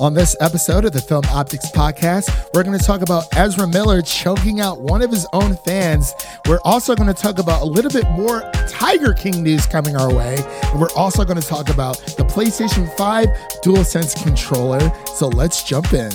On this episode of the Film Optics Podcast, we're going to talk about Ezra Miller choking out one of his own fans. We're also going to talk about a little bit more Tiger King news coming our way. And we're also going to talk about the PlayStation 5 DualSense controller. So let's jump in.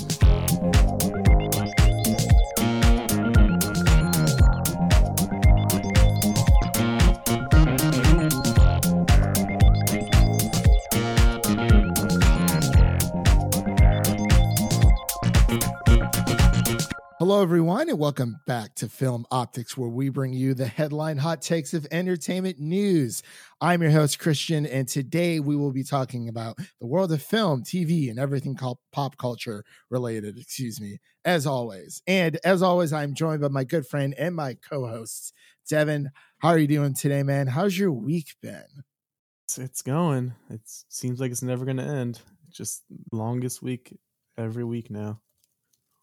Hello, everyone, and welcome back to Film Optics, where we bring you the headline hot takes of entertainment news. I'm your host, Christian, and today we will be talking about the world of film, TV, and everything called pop culture related, excuse me, as always. And as always, I'm joined by my good friend and my co hosts, Devin. How are you doing today, man? How's your week been? It's, it's going. It seems like it's never going to end. Just longest week every week now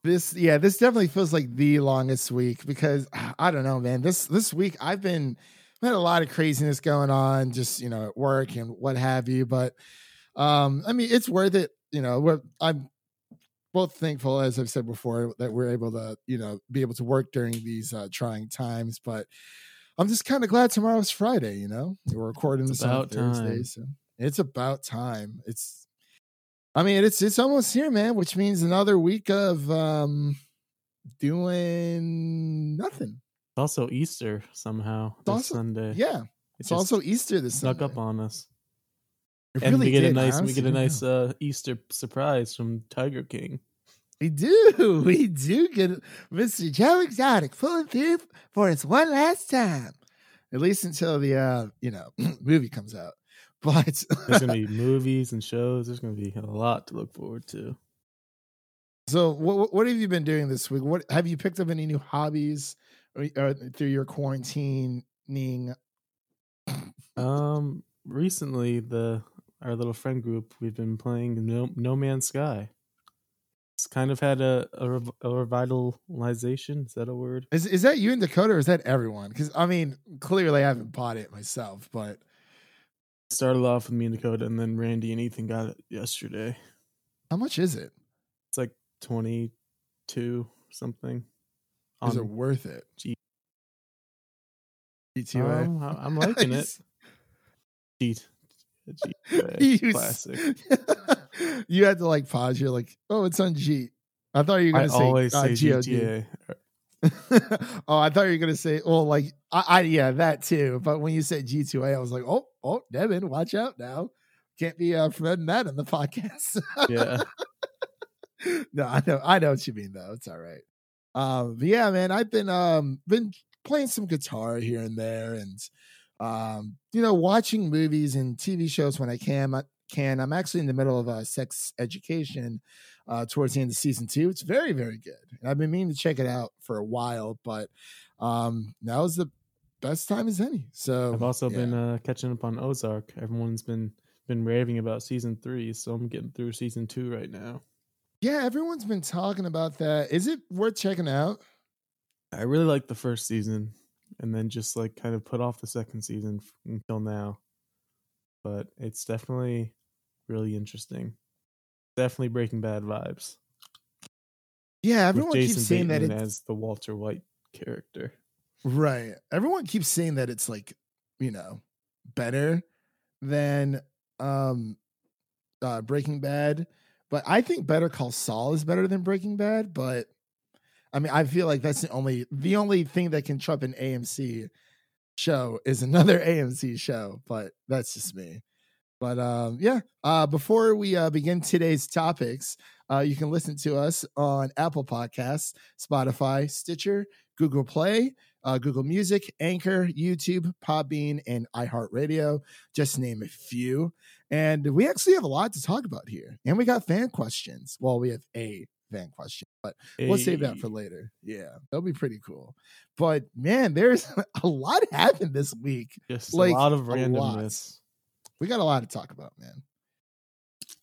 this yeah this definitely feels like the longest week because i don't know man. This this week i've been I had a lot of craziness going on just you know at work and what have you but um i mean it's worth it you know i'm both thankful as i've said before that we're able to you know be able to work during these uh trying times but i'm just kind of glad tomorrow's friday you know? We're recording it's this on thursday time. so it's about time. It's I mean, it's it's almost here, man, which means another week of um doing nothing. It's also Easter somehow this also, Sunday. Yeah. It's also Easter this snuck Sunday. up on us. It and really we get did, a nice we get a nice uh, Easter surprise from Tiger King. We do. We do get Mr. Joe Exotic pulling through for us one last time. At least until the uh, you know, movie comes out. But there's gonna be movies and shows. There's gonna be a lot to look forward to. So, what what have you been doing this week? What have you picked up any new hobbies or, or through your quarantining? Um, recently, the our little friend group we've been playing No No Man's Sky. It's kind of had a, a, a revitalization. Is that a word? Is is that you and Dakota, or is that everyone? Because I mean, clearly I haven't bought it myself, but started off with me and Dakota, and then Randy and Ethan got it yesterday. How much is it? It's like twenty two something. Is it worth it? G- GTA. Um, I'm liking it. Cheat. GTA. Classic. you had to like pause. You're like, oh, it's on G. I thought you were gonna I say, always uh, say GTA. oh, I thought you were gonna say, well, like, I, I, yeah, that too. But when you said G2A, I was like, oh, oh, Devin, watch out now. Can't be uh, promoting that on the podcast. yeah. no, I know, I know what you mean though. It's all right. Um, but yeah, man, I've been um been playing some guitar here and there, and um, you know, watching movies and TV shows when I can. I can. I'm actually in the middle of a sex education uh, towards the end of season two. It's very, very good. And I've been meaning to check it out for a while, but um, now is the best time as any. So I've also yeah. been uh, catching up on Ozark. Everyone's been been raving about season three, so I'm getting through season two right now. Yeah, everyone's been talking about that. Is it worth checking out? I really like the first season, and then just like kind of put off the second season until now. But it's definitely really interesting definitely Breaking Bad vibes. Yeah, everyone keeps saying Bateman that as the Walter White character. Right. Everyone keeps saying that it's like, you know, better than um uh Breaking Bad. But I think Better Call Saul is better than Breaking Bad, but I mean, I feel like that's the only the only thing that can trump an AMC show is another AMC show, but that's just me. But um, yeah, uh, before we uh, begin today's topics, uh, you can listen to us on Apple Podcasts, Spotify, Stitcher, Google Play, uh, Google Music, Anchor, YouTube, Podbean, and iHeartRadio, just to name a few. And we actually have a lot to talk about here. And we got fan questions. Well, we have a fan question, but hey. we'll save that for later. Yeah, that'll be pretty cool. But man, there's a lot happened this week. Just like, a lot of randomness we got a lot to talk about, man.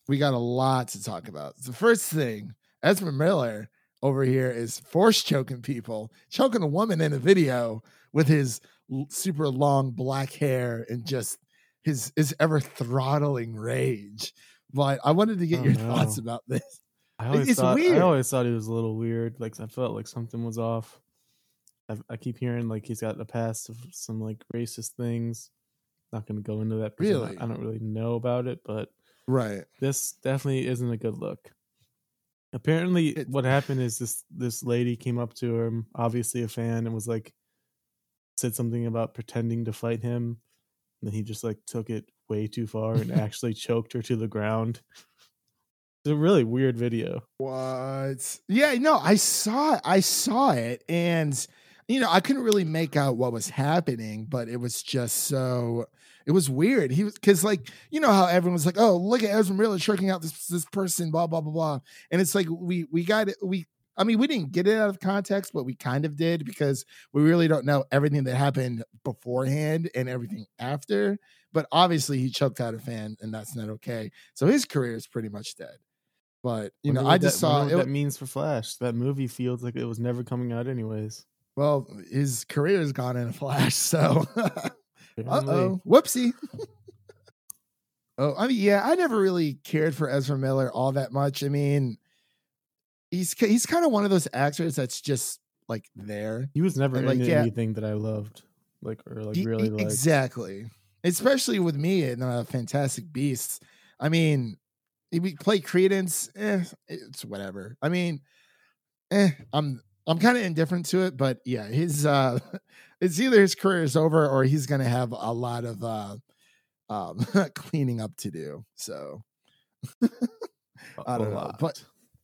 We got a lot to talk about. The first thing, Ezra Miller over here is force choking people, choking a woman in a video with his super long black hair and just his his ever throttling rage. but I wanted to get Oh, your no. thoughts about this. I always it's thought weird. I always thought he was a little weird. Like I felt like something was off. I, I keep hearing like he's got a past of some like racist things. Not going to go into that. Really? I don't really know about it, but Right. this definitely isn't a good look. Apparently, It- what happened is this this lady came up to him, obviously a fan, and was like, said something about pretending to fight him, and then he just like took it way too far and actually choked her to the ground. It's a really weird video. What? Yeah, no, I saw it. I saw it, and you know, I couldn't really make out what was happening, but it was just so. It was weird. He was because, like, you know how everyone's like, "Oh, look at Ezra Miller choking out this this person," blah blah blah blah, and it's like we we got it. We, I mean, we didn't get it out of context, but we kind of did because we really don't know everything that happened beforehand and everything after. But obviously, he choked out a fan, and that's not okay. So his career is pretty much dead. But you know, I just that, saw it. that means for Flash. That movie feels like it was never coming out anyways. Well, his career is gone in a flash. So, uh oh, whoopsie. oh, I mean, yeah, I never really cared for Ezra Miller all that much. I mean, he's he's kind of one of those actors that's just like there. He was never And, like, yeah. anything that I loved, like or like He- really liked. exactly, especially with me in uh, Fantastic Beasts. I mean, we play Credence. Eh, it's whatever. I mean, eh, I'm I'm kind of indifferent to it, but yeah, his uh, it's either his career is over or he's gonna have a lot of uh, um, cleaning up to do. So A- I don't know, lot. but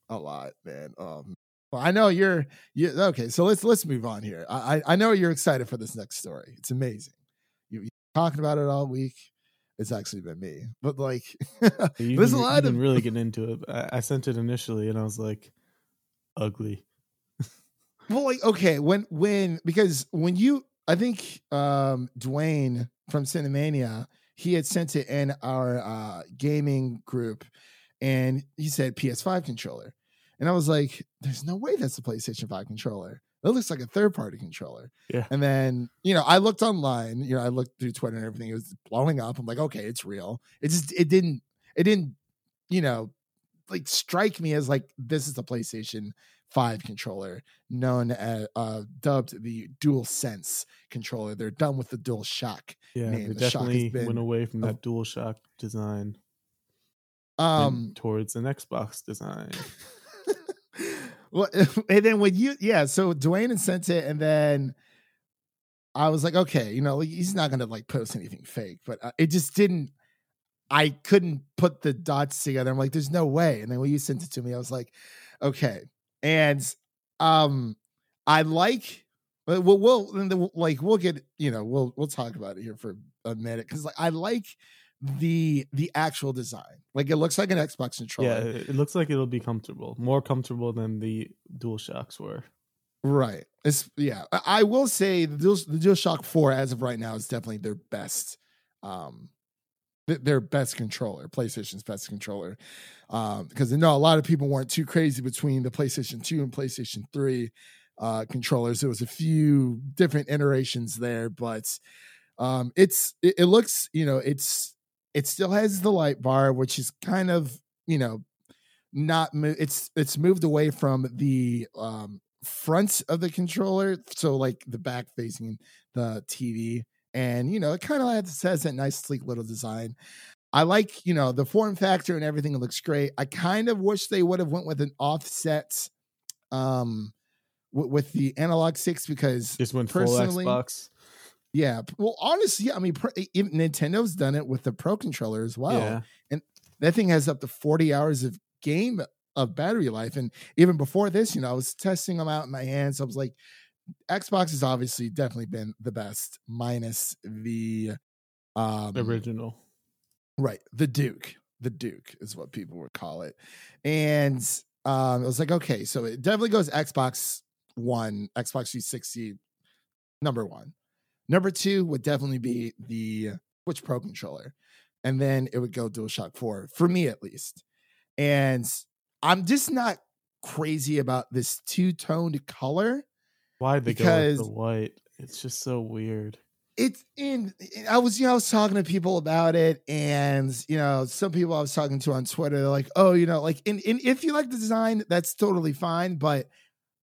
a lot, man. Um, well, I know you're you okay. So let's let's move on here. I I know you're excited for this next story. It's amazing. You, talking about it all week. It's actually been me, but like, there's a didn't- lot of really get into it. I, I sent it initially, and I was like, ugly. Well, like okay, when when because when you I think um Dwayne from Cinemania he had sent it in our uh gaming group, and he said PS5 controller, and I was like, there's no way that's a PlayStation 5 controller. That looks like a third party controller. Yeah. And then, you know, I looked online, you know, I looked through Twitter and everything. It was blowing up. I'm like, okay, it's real. It just, it didn't, it didn't, you know, like strike me as like, this is the PlayStation 5 controller known as, uh, dubbed the Dual Sense controller. They're done with the Dual Shock. Yeah, name. they The shock has definitely been went away from that dual shock design Um, towards an Xbox design. well, and then when you, yeah, so Dwayne sent it, and then I was like, okay, you know, he's not gonna like post anything fake, but uh, it just didn't. I couldn't put the dots together. I'm like, there's no way. And then when you sent it to me, I was like, okay. And um, I like. Well, we'll, we'll then, like we'll get you know we'll we'll talk about it here for a minute because like I like the the actual design. Like it looks like an Xbox controller. Yeah, it, looks like it'll be comfortable, more comfortable than the dual shocks were. Right. It's yeah. I, will say the Dual, the DualShock 4 as of right now is definitely their best um their best controller, PlayStation's best controller. Um because I know a lot of people weren't too crazy between the PlayStation 2 and PlayStation 3 uh controllers. There was a few different iterations there, but um it's it, it looks, you know, it's it still has the light bar which is kind of, you know, not mo- it's it's moved away from the um front of the controller so like the back facing the tv and you know it kind of has that nice sleek little design. I like you know the form factor and everything looks great. I kind of wish they would have went with an offset um w- with the analog sticks because went full Personally, Xbox. yeah well honestly i mean nintendo's done it with the pro controller as well yeah, that thing has up to 40 hours of game of battery life and even before this you know i was testing them out in my hands i was like xbox has obviously definitely been the best minus the um original. right the duke the duke is what people would call it and um it was like okay so it definitely goes xbox one xbox 360 number one number two would definitely be the switch pro controller and then it would go DualShock 4 for me at least. And I'm just not crazy about this two-toned color. Why'd they go because- with the white? It's just so weird. it's in i was you know i was talking to people about it and you know some people i was talking to on twitter they're like oh you know like in, in if you like the design that's totally fine but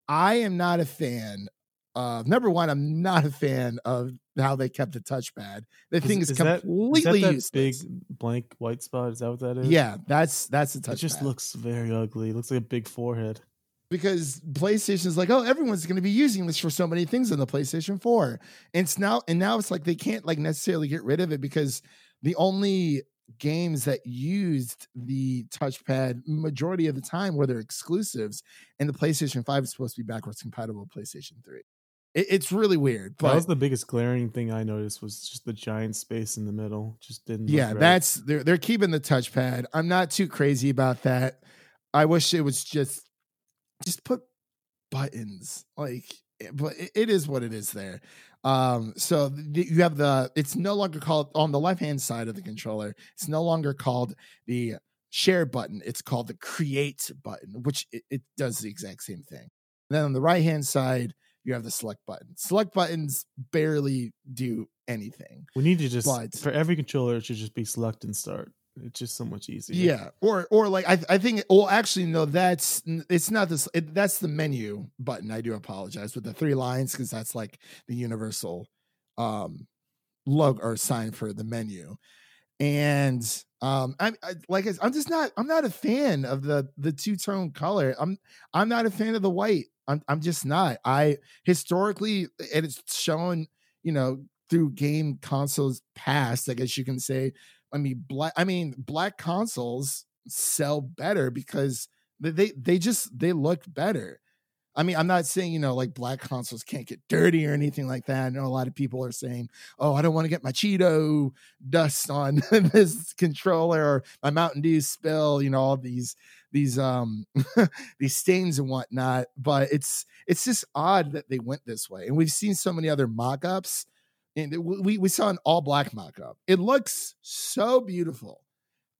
i am not a fan of number one i'm not a fan of how they kept the touchpad the thing is, is completely is that, that big blank white spot? Is that what that is? yeah that's that's the touchpad It just looks very ugly. It looks like a big forehead. Because PlayStation's like, oh, everyone's going to be using this for so many things on the PlayStation 4. And it's now and now it's like they can't like necessarily get rid of it because the only games that used the touchpad majority of the time were their exclusives and the PlayStation 5 is supposed to be backwards compatible with PlayStation 3. It, it's really weird, that was the biggest glaring thing I noticed was just the giant space in the middle. Just didn't. yeah, right. that's they're they're keeping the touchpad. I'm not too crazy about that. I wish it was just just put buttons like eh, but it, is what it is there. Um so you have the it's no longer called on the left hand side of the controller it's no longer called the share button it's called the create button which it, it does the exact same thing. Then on the right hand side you have the select button. Select buttons barely do anything we need to just but- for every controller it should just be select and start. It's just so much easier. Yeah, or or like I I think well actually no that's it's not this it, that's the menu button. I do apologize with the three lines because that's like the universal um logo or sign for the menu. And um I, like I, I'm just not I'm not a fan of the the two tone color. I'm I'm not a fan of the white. I'm I'm just not. I historically and it's shown you know through game consoles past. I guess you can say I mean, black. I mean, black consoles sell better because they they, they just they look better. I mean, I'm not saying you know like black consoles can't get dirty or anything like that. I know a lot of people are saying, "Oh, I don't want to get my Cheeto dust on this controller or my Mountain Dew spill." You know, all these these um these stains and whatnot. But it's it's just odd that they went this way, and we've seen so many other mock-ups and we we saw an all black mock-up. It looks so beautiful,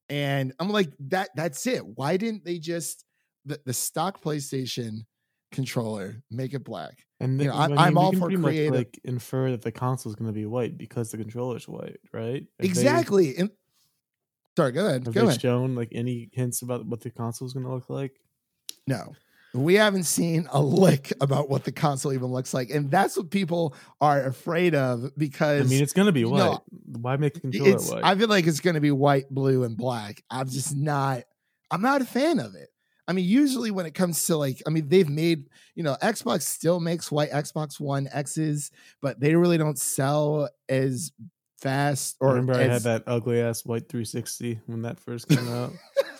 and I'm like that. That's it. Why didn't they just the, the stock PlayStation controller make it black? And You know, I'm- I mean, I'm all for much, creative- like infer that the console is going to be white because the controller's white, right? Have they- exactly. And sorry, go ahead. Have Go they ahead. shown like any hints about what the console is going to look like? No. We haven't seen a lick about what the console even looks like. And that's what people are afraid of Because I mean, it's going to be white. know, Why make the controller white? I feel like it's gonna be white, blue, and black. I'm just not I'm not a fan of it. I mean, usually when it comes to like, I mean, they've made, you know, Xbox still makes white Xbox One X's, but they really don't sell as fast or Remember, I had that ugly ass white 360 when that first came out.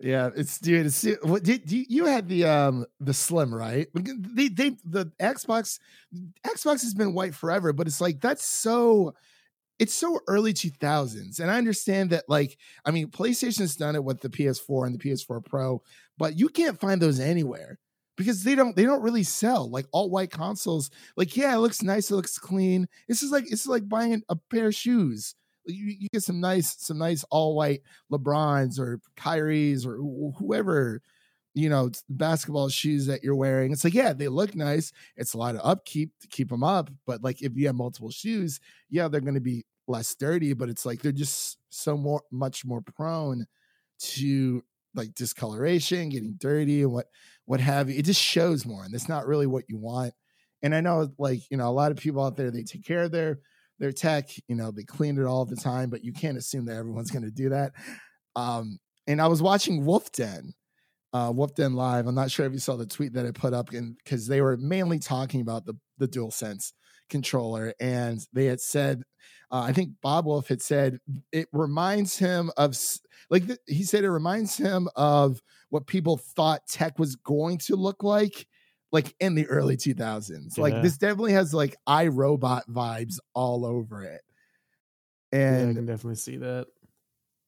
yeah, it's dude. It's what did you, you had the um the slim right? They they the Xbox Xbox has been white forever, but it's like that's so it's so early 2000s and i understand that like i mean playstation's done it with the ps4 and the ps4 pro but you can't find those anywhere because they don't they don't really sell like all white consoles like yeah it looks nice it looks clean this is like it's like buying a pair of shoes you, you get some nice some nice all white lebrons or kyries or whoever you know basketball shoes that you're wearing. It's like yeah they look nice. It's a lot of upkeep to keep them up but like if you have multiple shoes yeah they're going to be less dirty but it's like they're just so more much more prone to like discoloration getting dirty and what what have you. It just shows more and it's not really what you want. And i know like you know a lot of people out there they take care of their their tech you know they clean it all the time but you can't assume that everyone's going to do that. Um and i was watching wolf den uh wolf den live. I'm not sure if you saw the tweet that i put up and because they were mainly talking about the the dual sense controller and they had said uh, i think bob wolf had said it reminds him of like th- he said it reminds him of what people thought tech was going to look like like in the early 2000s like this definitely has like iRobot vibes all over it yeah, I can definitely see that.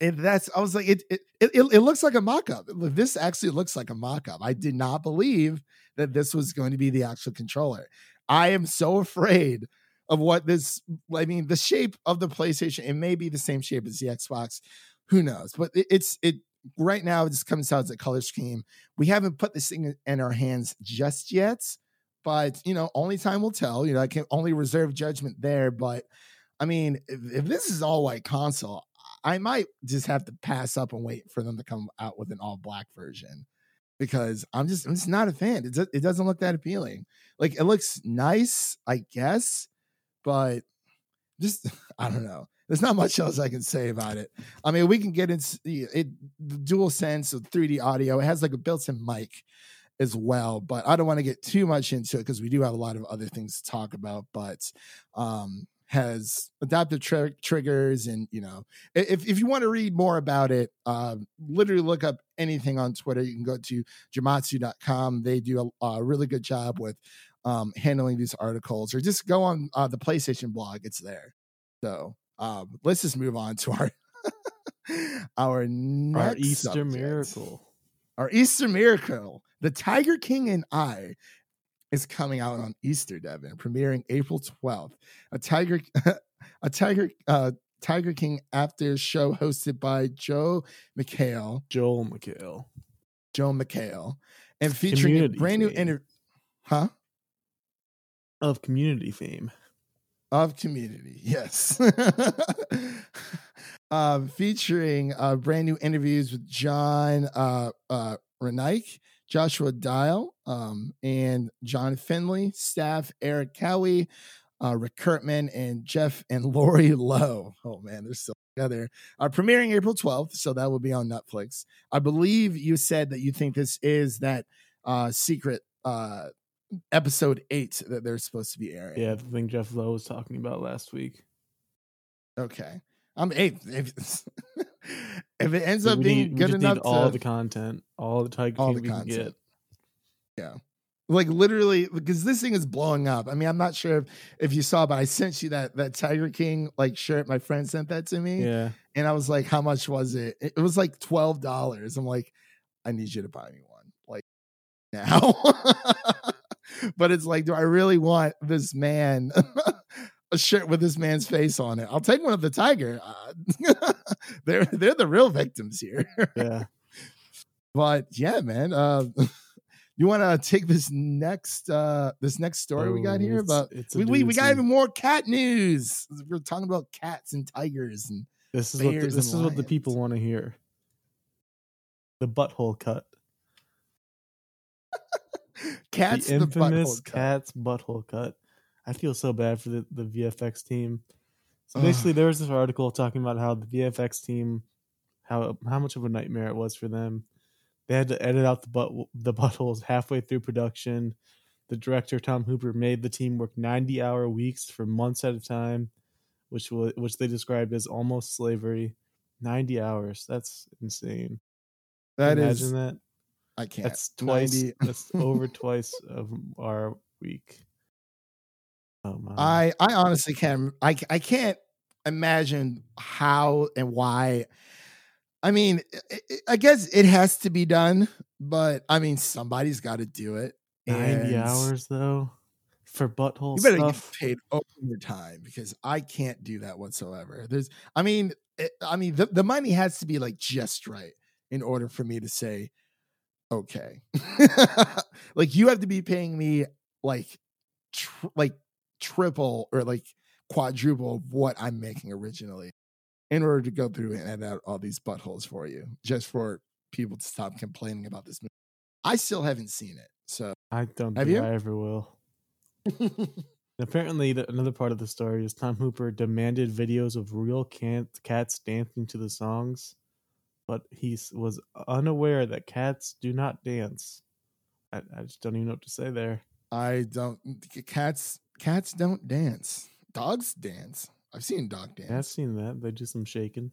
and that's I was like it it, it it looks like a mock-up. This actually looks like a mock-up. I did not believe that this was going to be the actual controller. I am so afraid of what this I mean the shape of the PlayStation it may be the same shape as the Xbox. Who knows? But it, it's it right now just comes out as a color scheme. We haven't put this thing in our hands just yet. but you know, only time will tell. You know, I can only reserve judgment there. But I mean, if, if this is all white console, I might just have to pass up and wait for them to come out with an all black version because I'm just I'm just not a fan. It, it doesn't look that appealing. Like it looks nice, I guess, but just I don't know. There's not much else I can say about it. I mean, we can get into it, the dual sense of 3D audio. It has like a built-in mic as well, but I don't want to get too much into it because we do have a lot of other things to talk about. But um, has adaptive tri- triggers and you know if, if you want to read more about it uh, literally look up anything on twitter you can go to gematsu.com they do a, a really good job with um, handling these articles or just go on uh, the playstation blog it's there so um, let's just move on to our our next our easter subject. miracle our easter miracle the tiger king and i is coming out on Easter, Devin, premiering April 12th. A Tiger a Tiger uh Tiger King after show hosted by Joe McHale. Joel McHale. Joe McHale. And featuring Community a brand new fame. interview. Huh? Of community fame. Of community, yes. uh, featuring uh, brand new interviews with John uh, uh, Reinke, Joshua Dial, um, and John Finlay, staff Erik Cowie, uh, Rick Kurtman, and Jeff and Lori Lowe. Oh man, they're still together. Uh, premiering April 12th, so that will be on Netflix. I believe you said that you think this is that uh, secret uh, episode eight that they're supposed to be airing. Yeah, the thing Jeff Lowe was talking about last week. Okay. I'm eight. If, if it ends So up we being need, we good enough all to, the content, all the Tiger all King the we content. get. yeah, like literally, because this thing is blowing up. I mean, I'm not sure if, if you saw, but I sent you that that Tiger King like shirt. My friend sent that to me, Yeah. and I was like, "How much was it?" It it was like twelve dollars. I'm like, "I need you to buy me one, like now." but it's like, do I really want this man? A shirt with this man's face on it. I'll take one of the tiger. Uh, they're they're the real victims here. Yeah. but yeah, man. Uh, you want to take this next uh this next story we got Oh, here it's- about it's a we, we, we got even more cat news. We're talking about cats and tigers and This is what the, this is and what the people want to hear. The butthole cut. cats. the The, infamous butthole cut. cat's butthole cut. I feel so bad for the, the VFX team. So Ugh. basically, there was this article talking about how the VFX team, how how much of a nightmare it was for them. They had to edit out the butt the buttholes halfway through production. The director Tom Hooper made the team work ninety hour weeks for months at a time, which was which they described as almost slavery. Ninety hours. That's insane. That Imagine is, that. I can't. That's twice. 90 That's over twice of our week. Oh my! I I honestly can't I I can't imagine how and why. I mean, I guess it has to be done, but I mean, somebody's got to do it. ninety and hours though for butthole You better stuff. get paid overtime because I can't do that whatsoever. There's, I mean, it, I mean, the, the money has to be like just right in order for me to say, okay. like you have to be paying me like, tr- like triple or like quadruple what I'm making originally in order to go through and edit out all these buttholes for you, just for people to stop complaining about this movie. I still haven't seen it, so I don't Have think you? I ever will. Apparently, the, another part of the story is Tom Hooper demanded videos of real cat, cats dancing to the songs, but he was unaware that cats do not dance. I, I just don't even know what to say there. I don't. Cats cats don't dance. Dogs dance. I've seen dog dance. I've seen that. They do some shaking.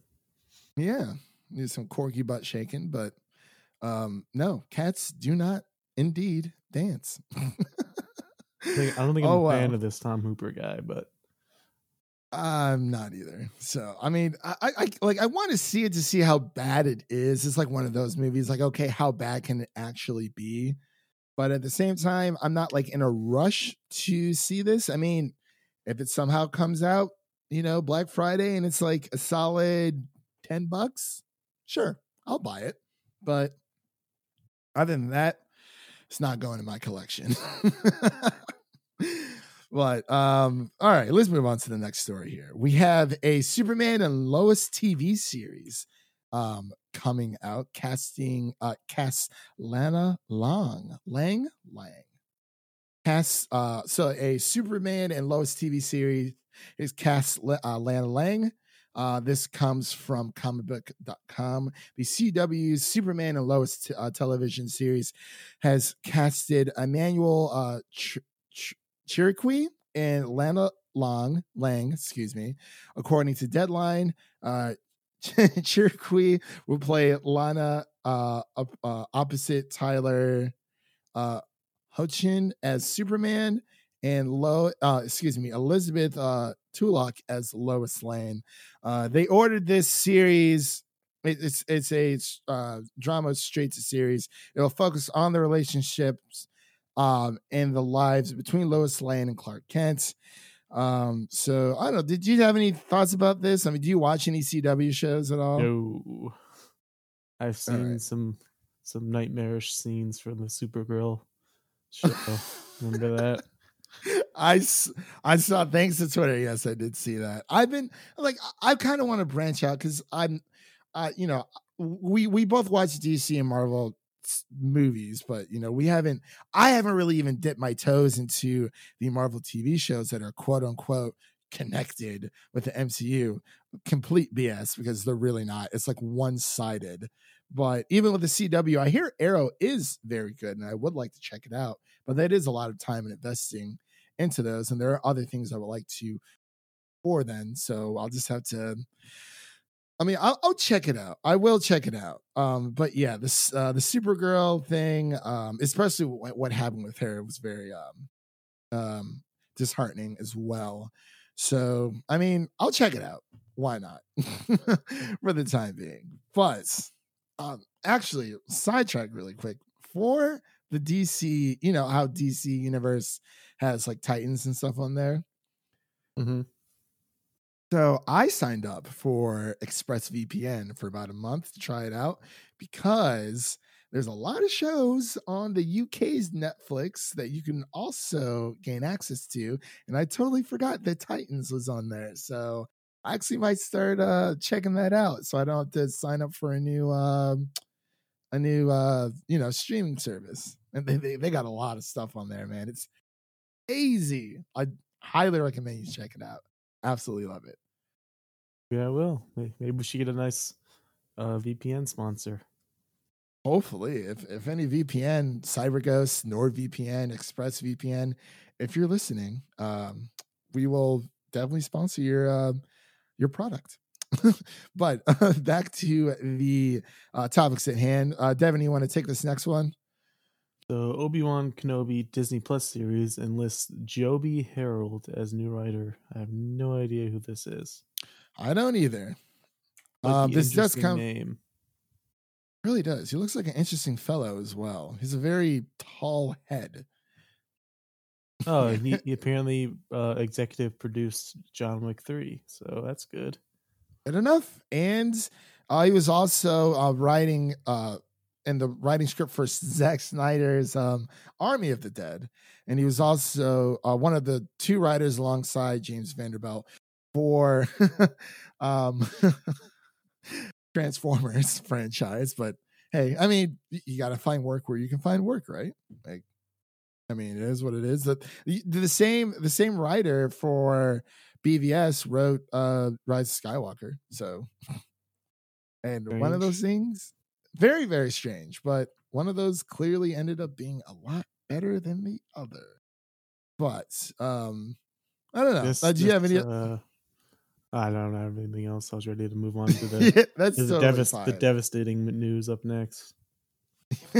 Yeah, there's some corky butt shaking, but um, no, cats do not indeed dance. I, I don't think I'm Oh, a fan wow. of this Tom Hooper guy, but I'm not either. So I mean, I, I like I want to see it to see how bad it is. It's like one of those movies. Like, okay, how bad can it actually be? But at the same time, I'm not like in a rush to see this. I mean, if it somehow comes out, you know, Black Friday and it's like a solid ten bucks, sure, I'll buy it. But other than that, it's not going in my collection. but um, all right, let's move on to the next story here. We have a Superman and Lois TV series um coming out, casting uh cast Lana Long, Lang, Lang. Cast uh so a Superman and Lois TV series is cast uh, Lana Lang. Uh, this comes from comicbook.com. The CW's Superman and Lois t- uh, television series has casted Emmanuelle uh, Ch- Ch- Chriqui and Lana Long, Lang, excuse me. According to Deadline, uh, Chriqui will play Lana uh, uh, opposite Tyler uh, Hoechlin as Superman and Lo, uh, excuse me, Elizabeth uh, Tulloch as Lois Lane. Uh, they ordered this series. It's it's a uh, drama straight to series. It'll focus on the relationships um, and the lives between Lois Lane and Clark Kent. Um, so I don't know. Did you have any thoughts about this? I mean, do you watch any CW shows at all? No. I've seen right. some some nightmarish scenes from the Supergirl show. Remember that? I, I saw thanks to Twitter. Yes, I did see that. I've been like I kind of want to branch out because I'm, uh, you know, we we both watch DC and Marvel movies, but you know, we haven't. I haven't really even dipped my toes into the Marvel TV shows that are quote unquote connected with the MCU. Complete BS because they're really not. It's like one sided. But even with the CW, I hear Arrow is very good, and I would like to check it out. But that is a lot of time and investing into those, and there are other things I would like to for then. So I'll just have to I mean, I'll, I'll, check it out. I will check it out. Um, but yeah, this uh, the Supergirl thing, um, especially what, what happened with her, was very um, um, disheartening as well. So, I mean, I'll check it out. Why not? For the time being. But um, actually, sidetrack really quick for the DC. You know how DC Universe has like Titans and stuff on there. Mm-hmm. So I signed up for ExpressVPN for about a month to try it out because there's a lot of shows on the UK's Netflix that you can also gain access to. And I totally forgot that Titans was on there. So I actually might start uh, checking that out so I don't have to sign up for a new um, a new uh, you know streaming service. And they, they, they got a lot of stuff on there, man. It's easy. I highly recommend you check it out. Absolutely love it. Yeah, I will. Maybe we should get a nice uh, VPN sponsor. Hopefully, if if any VPN, CyberGhost, NordVPN, ExpressVPN, if you're listening, um, we will definitely sponsor your uh, your product. but uh, back to the uh, topics at hand. Uh, Devin, you want to take this next one? The Obi Wan Kenobi Disney Plus series enlists Joby Harold as new writer. I have no idea who this is. I don't either. Um, this does come. Name. Really does. He looks like an interesting fellow as well. He's a very tall head. Oh, he, he apparently uh, executive produced John Wick three, so that's good. Good enough. And uh, he was also uh, writing in the writing script for Zack Snyder's um, Army of the Dead, and he was also uh, one of the two writers alongside James Vanderbilt for um, Transformers franchise. But hey, I mean, you got to find work where you can find work, right? Like, I mean, it is what it is. That the, the same the same writer for BVS wrote uh Rise of Skywalker. So, and strange. one of those things, very very strange, but one of those clearly ended up being a lot better than the other. But um, I don't know. This, uh, do you have any? Uh, I don't have anything else. I was ready to move on to the yeah, that's totally devas- the devastating news up next.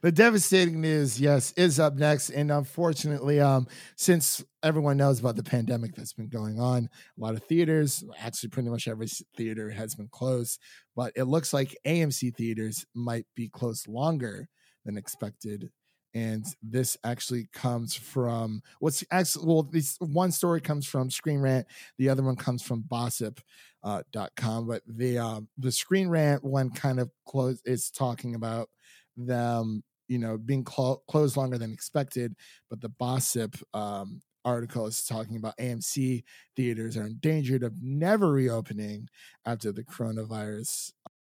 the devastating news, yes, is up next, and unfortunately, um, since everyone knows about the pandemic that's been going on, a lot of theaters, actually, pretty much every theater has been closed. But it looks like AMC theaters might be closed longer than expected and this actually comes from what's actually well this one story comes from screen rant the other one comes from bossip uh, dot .com but the uh, the screen rant one kind of close is talking about them you know being clo- closed longer than expected. But the Bossip um, article is talking about AMC theaters are endangered of never reopening after the coronavirus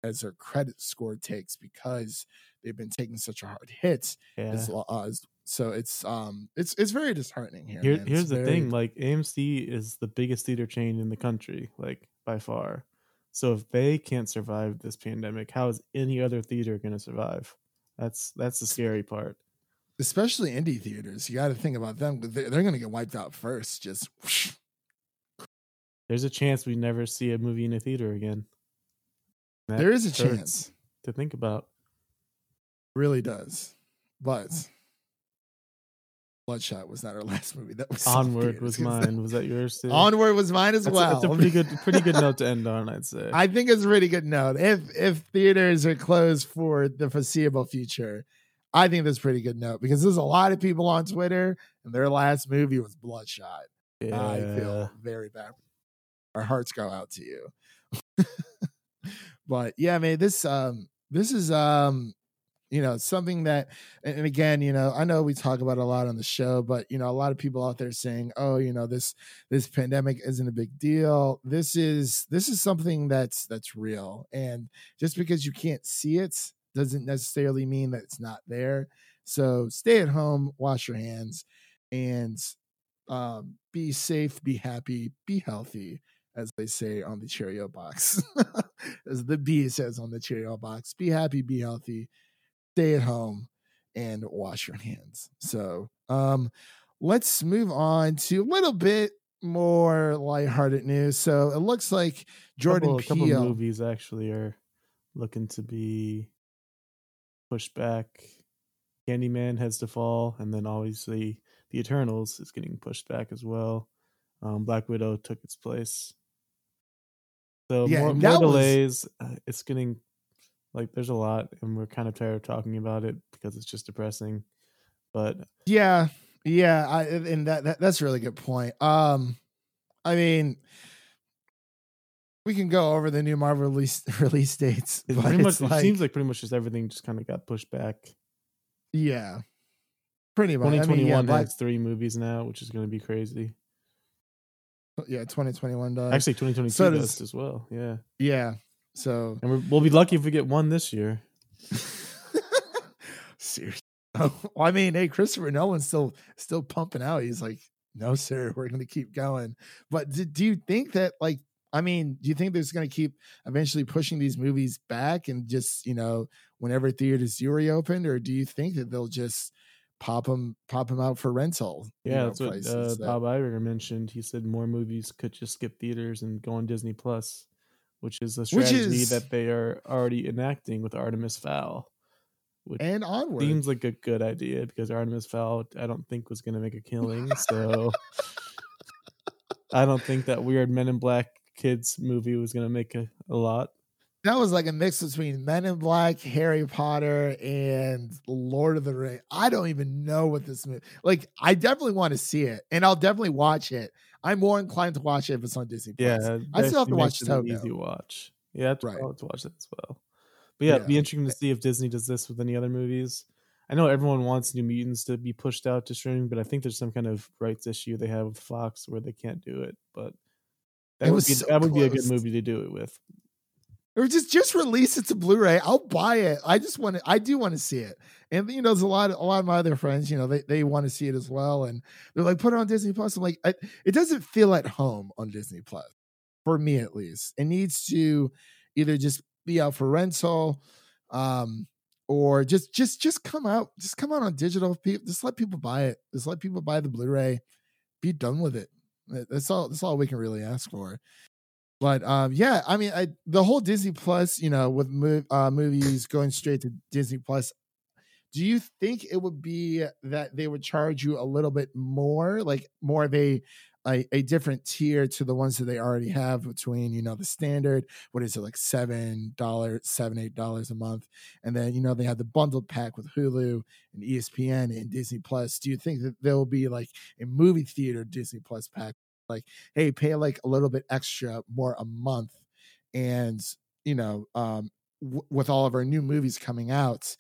as their credit score takes because they've been taking such a hard hit. Yeah. As, uh, as- so it's um it's it's very disheartening here. Here, here's the very- thing like AMC is the biggest theater chain in the country, like by far. So if they can't survive this pandemic, how is any other theater going to survive? That's that's the scary part. especially indie theaters. You got to think about them. They're, they're going to get wiped out first. Just There's a chance we never see a movie in a theater again. That there is a chance. to think about. Really does. But Bloodshot was not our last movie. That was Onward was mine. Was that yours too? Onward was mine as That's, well. a, that's a pretty good, pretty good note to end on. I'd say. I think it's a pretty good note. If if theaters are closed for the foreseeable future, I think that's a pretty good note because there's a lot of people on Twitter and their last movie was Bloodshot. Yeah. I feel very bad. Our hearts go out to you. but yeah, man, this um this is um you know something that and again you know i know we talk about a lot on the show but you know a lot of people out there saying oh you know this this pandemic isn't a big deal. This is this is something that's that's real. And just because you can't see it doesn't necessarily mean that it's not there. So stay at home wash your hands and um, be safe, be happy, be healthy, as they say on the Cheerio box, as the B says on the Cheerio box. Be happy, be healthy, stay at home, and wash your hands. So, um, let's move on to a little bit more lighthearted news. So it looks like Jordan couple, couple Peele. movies actually are looking to be pushed back. Candyman has to fall, and then obviously the Eternals is getting pushed back as well. Um, Black Widow took its place. So Yeah, more, more that was- delays. Uh, it's getting like there's a lot, and we're kind of tired of talking about it because it's just depressing. But Yeah, yeah, I and that, that that's a really good point. Um, I mean, we can go over the new Marvel release release dates, it but pretty much it's it seems like pretty much just everything just kind of got pushed back. yeah, pretty much. 2021 yeah, Black, has three movies now, which is going to be crazy. yeah, twenty twenty one does Actually, 2022 so does does- as well. Yeah, yeah. So and we'll be lucky if we get one this year. seriously, well, I mean, hey, Christopher Nolan's still still pumping out. He's like, no, sir, we're going to keep going. But do, do you think that like? I mean, do you think there's going to keep eventually pushing these movies back and just you know whenever theaters do reopen, or do you think that they'll just pop them pop them out for rental? you Yeah, know, that's what uh, that- Bob Iger mentioned. He said more movies could just skip theaters and go on Disney Plus, which is a strategy is- that they are already enacting with Artemis Fowl, which and onward. seems like a good idea because Artemis Fowl I don't think was going to make a killing. So I don't think that weird Men in Black kids movie was going to make a, a lot. that was like a mix between Men in Black, Harry Potter, and Lord of the Rings. I don't even know what this movie. Like, I definitely want to see it, and I'll definitely watch it. I'm more inclined to watch it if it's on Disney. Plus. Yeah, I still have to watch makes it an Toto. Easy watch. Yeah, I'd Right. I'll have to watch that as well. But yeah, it'd be interesting to see if Disney does this with any other movies. I know everyone wants New Mutants to be pushed out to streaming, but I think there's some kind of rights issue they have with Fox where they can't do it. But that It would be so that would be a good movie to do it with. Or just just release it to Blu-ray. I'll buy it. I just want to. I do want to see it. And you know, there's a lot. A lot of my other friends, you know, they they want to see it as well, and they're like, put it on Disney Plus. I'm like, I, it doesn't feel at home on Disney Plus for me at least. It needs to either just be out for rental, um, or just just just come out. Just come out on digital. Just let people buy it. Just let people buy the Blu-ray. Be done with it. That's all. That's all we can really ask for. But um, yeah, I mean, I, the whole Disney Plus, you know, with uh, movies going straight to Disney Plus, do you think it would be that they would charge you a little bit more, like more of a a, a different tier to the ones that they already have between, you know, the standard, what is it, like seven dollars, seven eight dollars a month, and then you know they have the bundled pack with Hulu and ESPN and Disney Plus. Do you think that there will be like a movie theater Disney Plus pack? Like hey pay like a little bit extra more a month and you know um w- with all of our new movies coming out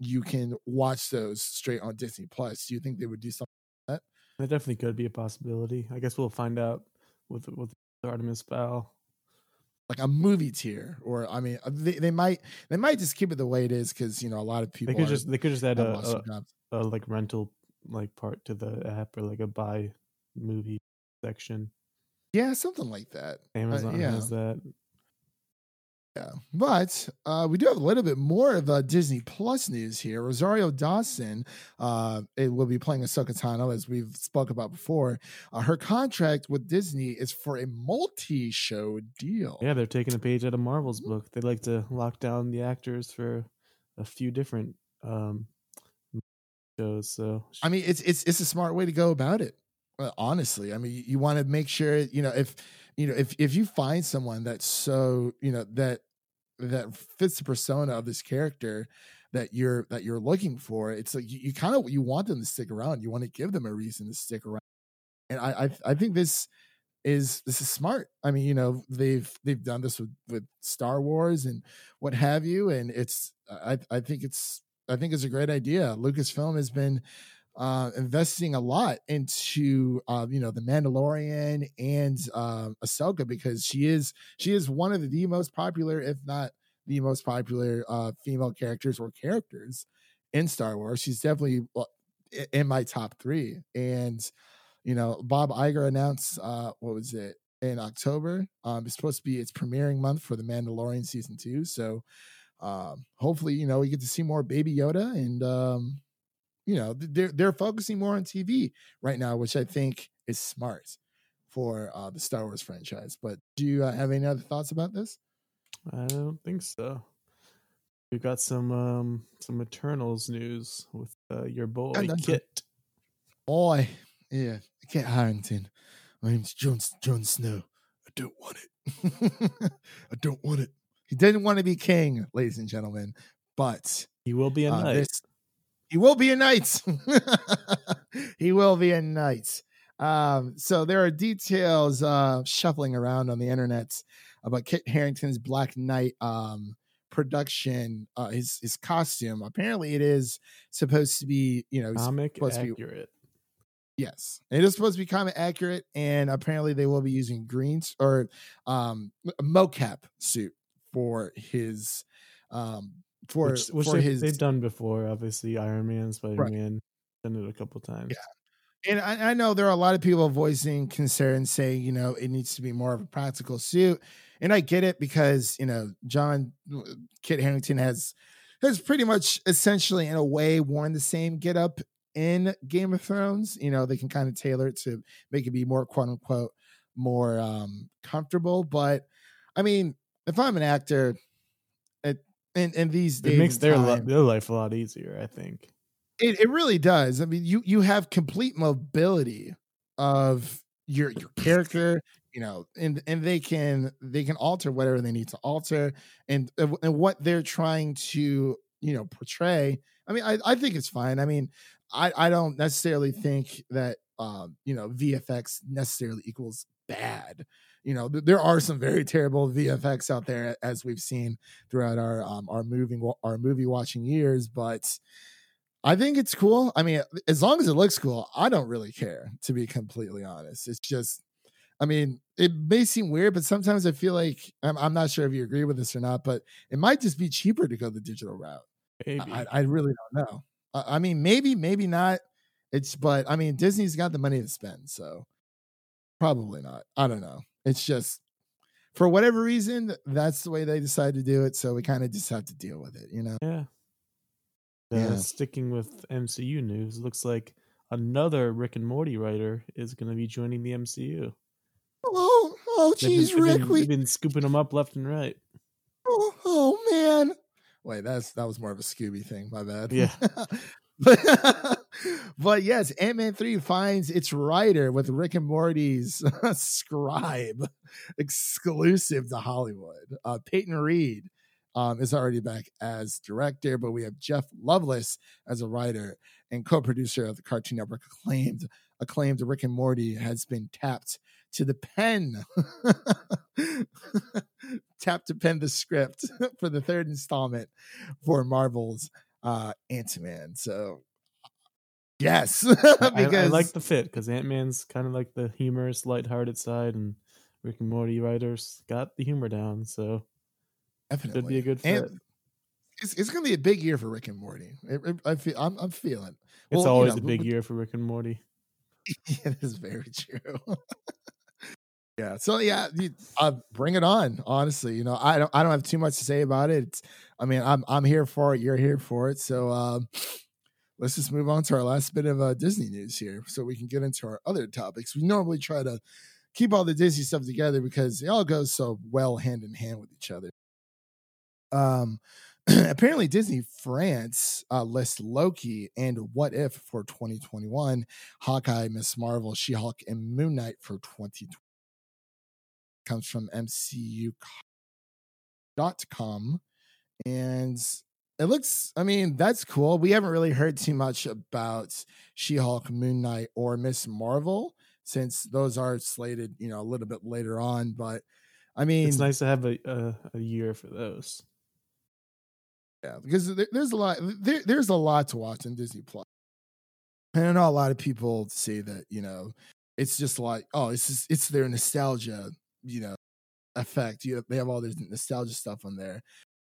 you can watch those straight on Disney Plus. Do you think they would do something like that? That definitely could be a possibility. I guess we'll find out with with Artemis Fowl. Like a movie tier, or I mean, uh, they, they might they might just keep it the way it is because you know a lot of people They could are- just they could just add a, a, a like rental like part to the app or like a buy movie section. yeah, something like that. Amazon yeah. has that. Yeah, but uh, we do have a little bit more of uh, Disney Plus news here. Rosario Dawson, uh, it will be playing Ahsoka Tano, as we've spoke about before. Uh, her contract with Disney is for a multi-show deal. Yeah, they're taking a page out of Marvel's book. They like to lock down the actors for a few different um shows. So I mean, it's it's it's a smart way to go about it. Honestly, I mean, you, you want to make sure you know if you know if if you find someone that's so you know that that fits the persona of this character that you're that you're looking for, it's like you, you kind of you want them to stick around. You want to give them a reason to stick around, and I I, I think this is this is smart. I mean, you know, they've they've done this with with Star Wars and what have you, and it's I I think it's I think it's a great idea. Lucasfilm has been uh, investing a lot into uh, you know the Mandalorian and uh, Ahsoka because she is she is one of the most popular, if not the most popular, uh, female characters or characters in Star Wars. She's definitely in my top three, and you know Bob Iger announced uh, what was it in October? Um, it's supposed to be its premiering month for the Mandalorian season two, so um, hopefully you know we get to see more Baby Yoda and. Um, you know they're they're focusing more on TV right now, which I think is smart for uh, the Star Wars franchise. But do you uh, have any other thoughts about this? I don't think so. We've got some um some Eternals news with uh, your boy Kit. Boy, yeah, Kit Harington. My name's Jon Jon Snow. I don't want it. I don't want it. He didn't want to be king, ladies and gentlemen, but He will be a uh, knight. this he will be a knight. he will be a knight. Um, so there are details uh, shuffling around on the internet about Kit Harington's Black Knight um, production. Uh, his his costume. Apparently, it is supposed to be you know Comic to be- accurate. Yes, it is supposed to be comic accurate, and apparently they will be using greens or um a mocap suit for his um for which, which for they've, his they've done before. Obviously, Iron Man, Spider Man, done it a couple times. Yeah, and I, I know there are a lot of people voicing concern saying you know it needs to be more of a practical suit and i get it because you know john kit harington has has pretty much essentially in a way worn the same get up in game of thrones you know they can kind of tailor it to make it be more quote unquote more um comfortable but i mean if i'm an actor in, in these days It makes their their life a lot easier. I think. it, it really does. I mean, you you have complete mobility of your your character, you know, and and they can they can alter whatever they need to alter, and and what they're trying to you know portray. I mean, I I think it's fine. I mean, I I don't necessarily think that um you know VFX necessarily equals bad. You know, th- there are some very terrible VFX out there as we've seen throughout our um our movie our movie watching years, but I think it's cool. I mean, as long as it looks cool, I don't really care, to be completely honest. It's just, I mean, it may seem weird, but sometimes I feel like I'm, I'm not sure if you agree with this or not, but it might just be cheaper to go the digital route. Maybe. I, I really don't know. I, I mean, maybe, maybe not. It's, but I mean, Disney's got the money to spend, so probably not. I don't know. It's just, for whatever reason, that's the way they decide to do it. So we kind of just have to deal with it, you know? yeah. Uh, Yeah. Sticking with MCU news, looks like another Rick and Morty writer is going to be joining the MCU. Oh, oh, They've been- geez, they've Rick, been, we, they've been scooping them up left and right. Oh, oh man. Wait, that's that was more of a Scooby thing. My bad. Yeah. but, but yes, Ant Man 3 finds its writer with Rick and Morty's scribe exclusive to Hollywood. Uh, Peyton Reed um, is already back as director, but we have Jeff Loveness as a writer and co producer of the Cartoon Network acclaimed. Acclaimed Rick and Morty has been tapped to the pen. tapped to pen the script for the third installment for Marvel's uh Ant Man. So yes, because I, I like the fit because Ant Man's kind of like the humorous, lighthearted side, and Rick and Morty writers got the humor down, so definitely should be a good fit. And it's, it's gonna be a big year for Rick and Morty. It, it- I feel I'm, I'm feeling. it's well, you always know, a big we- year for Rick and Morty. it is very true. yeah. So yeah, you, uh, bring it on. Honestly, you know, I don't I don't have too much to say about it. It's, I mean, I'm I'm here for it. You're here for it. So um, let's just move on to our last bit of uh, Disney news here, so we can get into our other topics. We normally try to keep all the Disney stuff together because it all goes so well hand in hand with each other. Um, apparently Disney France uh, lists Loki and What If for 2021, Hawkeye, Miss Marvel, She Hulk, and Moon Knight for 2020. Comes from MCU.com. And it looks, I mean, that's cool. We haven't really heard too much about She Hulk, Moon Knight, or Miss Marvel since those are slated, you know, a little bit later on. But I mean, It's nice to have a a, a year for those. Yeah, because there, there's a lot. There, there's a lot to watch in Disney Plus, and I know a lot of people say that you know it's just like oh, it's just, it's their nostalgia, you know, effect. You they have all this nostalgia stuff on there.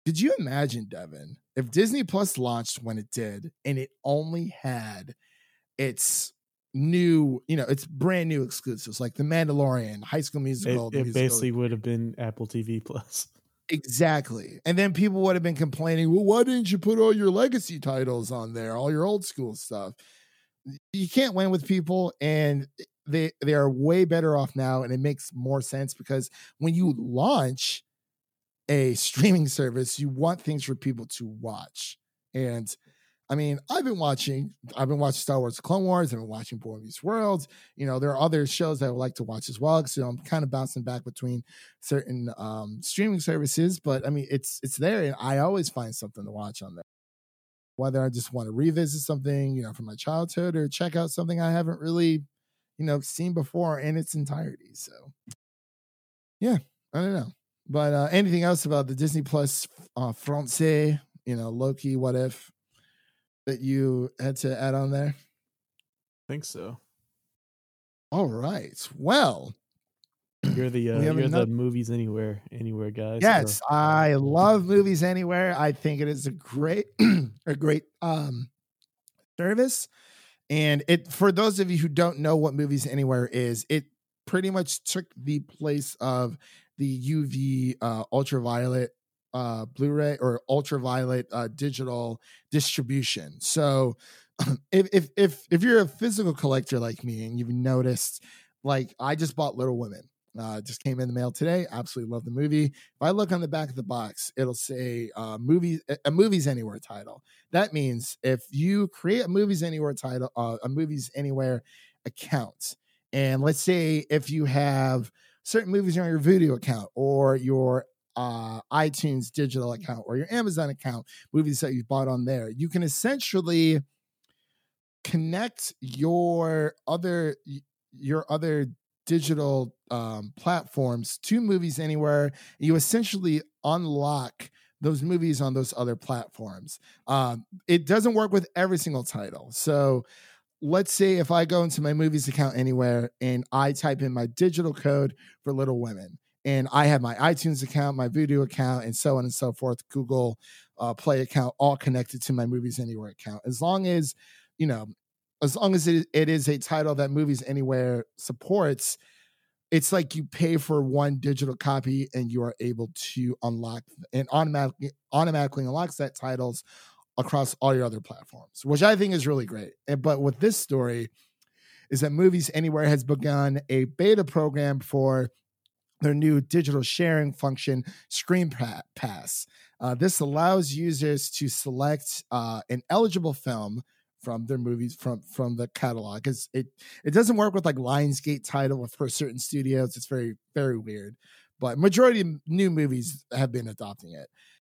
Did you imagine, Devin, if Disney Plus launched when it did, and it only had its new, you know, it's brand new exclusives like The Mandalorian, High School Musical, the it musical, basically would have been Apple TV Plus. Exactly. And then people would have been complaining, well, why didn't you put all your legacy titles on there, all your old school stuff? You can't win with people, and they they are way better off now, and it makes more sense because when you launch a streaming service, you want things for people to watch. And I mean, I've been watching, I've been watching Star Wars Clone Wars, I've been watching Boy Meets World. You know, there are other shows that I would like to watch as well. So I'm kind of bouncing back between certain um streaming services, but I mean it's it's there and I always find something to watch on there. Whether I just want to revisit something, you know, from my childhood or check out something I haven't really, you know, seen before in its entirety. So yeah, I don't know. But uh anything else about the Disney Plus uh Francais, you know, Loki, what if that you had to add on there? I think so. All right. Well, You're the uh, you're another- the movies anywhere anywhere guys. Yes, I love movies anywhere. I think it is a great a great um service. And it for those of you who don't know what movies anywhere is, it pretty much took the place of the UV uh ultraviolet uh Blu-ray or ultraviolet uh digital distribution. So if if if if you're a physical collector like me and you've noticed like I just bought Little Women. Uh, just came in the mail today. Absolutely love the movie. If I look on the back of the box, it'll say uh, "movies" a movies anywhere title. That means if you create a movies anywhere title, uh, a movies anywhere account, and let's say if you have certain movies on your Vudu account or your uh, iTunes digital account or your Amazon account, movies that you bought on there, you can essentially connect your other your other digital um, platforms to movies anywhere. You essentially unlock those movies on those other platforms. Um, it doesn't work with every single title. So let's say if i go into my movies account anywhere and i type in my digital code for little women and i have my itunes account my Vudu account and so on and so forth google uh, play account all connected to my movies anywhere account. As long as you know as long as it, it is a title that movies anywhere supports it's like you pay for one digital copy and you are able to unlock and automatically automatically unlocks that titles across all your other platforms which i think is really great but with this story is that movies anywhere has begun a beta program for their new digital sharing function screen pass uh, this allows users to select uh, an eligible film from their movies from from the catalog because it it doesn't work with like Lionsgate title for certain studios. It's very very weird, but majority of new movies have been adopting it.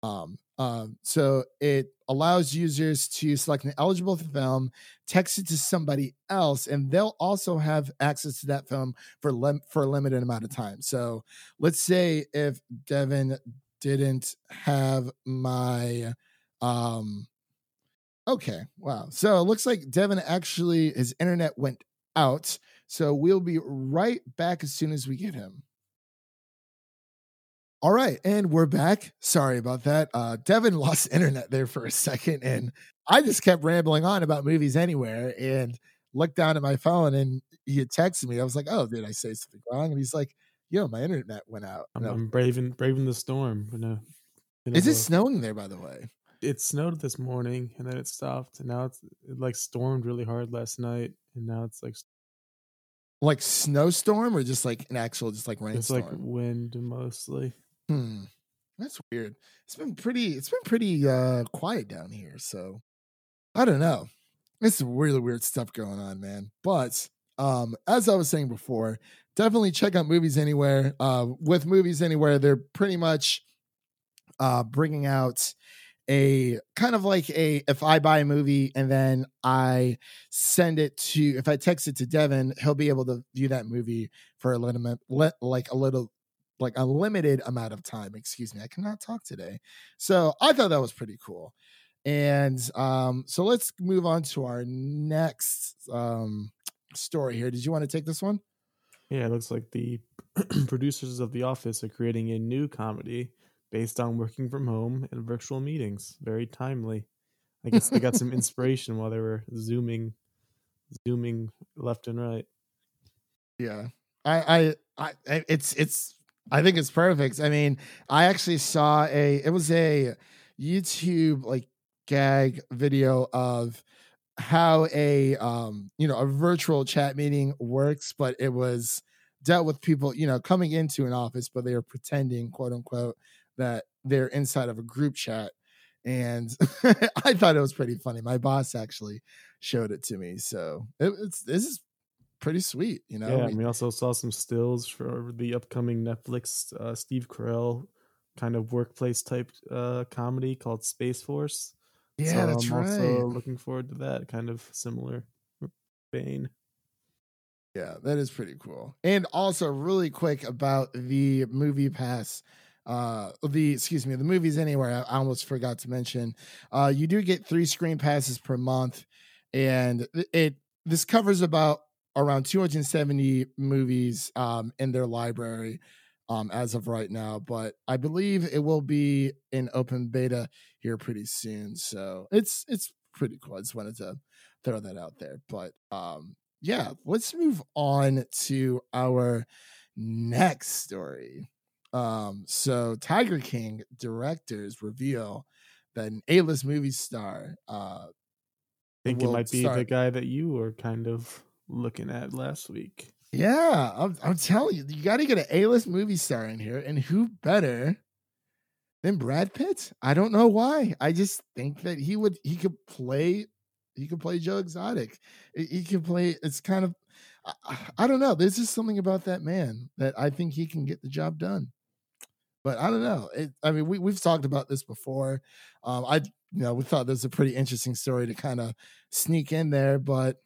Um, um, so it allows users to select an eligible film, text it to somebody else, and they'll also have access to that film for lim- for a limited amount of time. So let's say if Devin didn't have my um Okay. Wow. So it looks like Devin actually his internet went out. So we'll be right back as soon as we get him. All right, and we're back. Sorry about that. Uh, Devin lost internet there for a second, and I just kept rambling on about movies anywhere and looked down at my phone, and he had texted me. I was like, "Oh, did I say something wrong?" And he's like, "Yo, my internet went out." I'm, I'm braving braving the storm. In a, in Is a- it snowing there, by the way? it snowed this morning and then it stopped and now it's it like stormed really hard last night and now it's like Like snowstorm, or just like an actual, just like rainstorm. it's like wind mostly. Hmm. That's weird. It's been pretty it's been pretty uh quiet down here, so I don't know. It's really weird stuff going on, man. But um as I was saying before, definitely check out Movies Anywhere. Uh with Movies Anywhere, they're pretty much uh bringing out a kind of like a if I buy a movie and then I send it to if I text it to Devin, he'll be able to view that movie for a little bit like a little like a limited amount of time. Excuse me, I cannot talk today. So I thought that was pretty cool. And um, so let's move on to our next um, story here. Did you want to take this one? Yeah, it looks like the producers of The Office are creating a new comedy based on working from home and virtual meetings. Very timely. I guess they got some inspiration while they were zooming zooming left and right. Yeah, I, I, I, it's, it's, I think it's perfect. I mean, I actually saw a, it was a YouTube like gag video of how a, um, you know, a virtual chat meeting works, but it was dealt with people, you know, coming into an office, but they were pretending, quote unquote, that they're inside of a group chat. And I thought it was pretty funny. My boss actually showed it to me, so it, it's this is pretty sweet, you know. yeah, I and mean, we also saw some stills for the upcoming Netflix uh, Steve Carell kind of workplace type uh, comedy called Space Force. yeah, so that's I'm right. also looking forward to that kind of similar vein. Yeah, that is pretty cool. And also, really quick about the movie pass. Uh, the excuse me, the movies anywhere. I almost forgot to mention. Uh, you do get three screen passes per month, and it this covers about around 270 movies um in their library um as of right now. But I believe it will be in open beta here pretty soon. So it's it's pretty cool. I just wanted to throw that out there. But um yeah, let's move on to our next story. Um, so Tiger King directors reveal that an A-list movie star, uh, I think it might be the guy that you were kind of looking at last week. yeah, I'm, I'm telling you, you got to get an A-list movie star in here, and who better than Brad Pitt? I don't know why. I just think that he would, he could play, he could play Joe Exotic. He he could play. It's kind of, I, I don't know. There's just something about that man that I think he can get the job done. But I don't know. It, I mean, we we've talked about this before. Um, I you know we thought this was a pretty interesting story to kind of sneak in there, but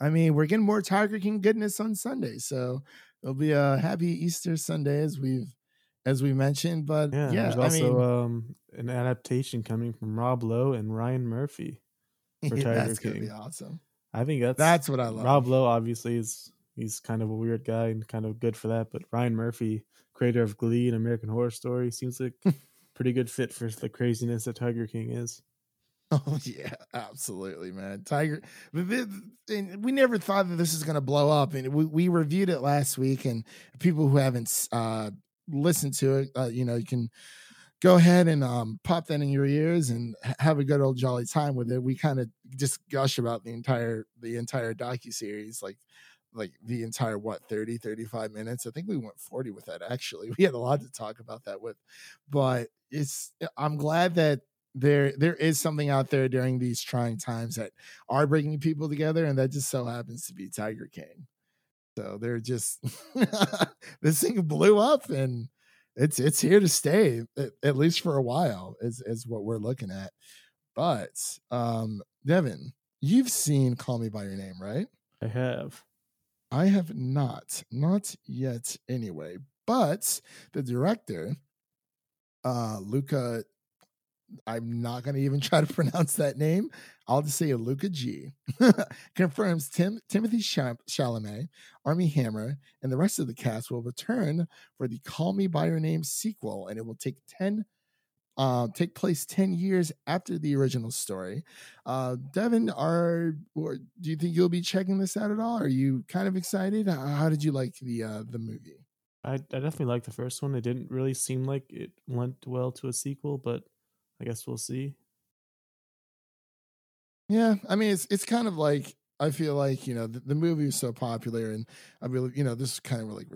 I mean, we're getting more Tiger King goodness on Sunday, so it'll be a happy Easter Sunday as we've as we mentioned. But Yeah, yeah, there's I also mean, um, an adaptation coming from Rob Lowe and Ryan Murphy. for Tiger King. that's gonna be King. awesome. I think that's That's what I love. Rob Lowe obviously is he's kind of a weird guy and kind of good for that, but Ryan Murphy, creator of Glee and American Horror Story, seems like pretty good fit for the craziness that Tiger King is. Oh yeah, absolutely, man. Tiger. We never thought that this was going to blow up, and we, we reviewed it last week. And people who haven't uh, listened to it, uh, you know, you can go ahead and um, pop that in your ears and have a good old jolly time with it. We kind of just gush about the entire the entire docu series, like like the entire what 30 35 minutes i think we went 40 with that actually we had a lot to talk about that with but it's i'm glad that there there is something out there during these trying times that are bringing people together and that just so happens to be tiger king so they're just this thing blew up and it's it's here to stay at, at least for a while is is what we're looking at but um devin you've seen call me by your name right I have. I have not, not yet anyway. But the director, uh, Luca I'm not going to even try to pronounce that name. I'll just say Luca G confirms Tim Timothy Chalamet, Armie Hammer, and the rest of the cast will return for the Call Me by Your Name sequel, and it will take ten uh, take place 10 years after the original story. Uh, Devin, are or do you think you'll be checking this out at all? Are you kind of excited? How did you like the uh, the movie? I, I definitely liked the first one. It didn't really seem like it went well to a sequel, but I guess we'll see. Yeah, I mean it's it's kind of like I feel like you know the, the movie is so popular, and I really you know this is kind of like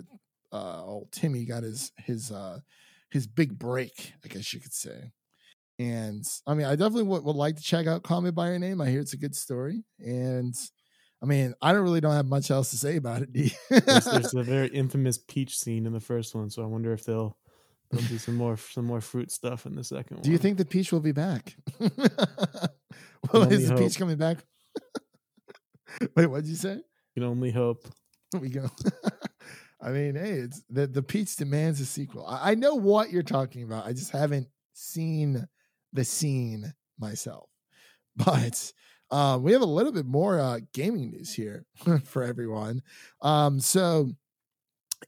uh, old Timmy got his his uh, his big break, I guess you could say. And I mean, I definitely would, would like to check out Call Me by Your Name. I hear it's a good story, and I mean, I don't really don't have much else to say about it. there's, there's, a very infamous peach scene in the first one, so I wonder if they'll they'll do some more some more fruit stuff in the second one. Do you think the peach will be back? well, is the peach coming back? Wait, what did you say? You can only hope. we go. I mean, hey, it's the the peach demands a sequel. I, I know what you're talking about. I just haven't seen the scene myself, but um, we have a little bit more uh, gaming news here for everyone. Um, so,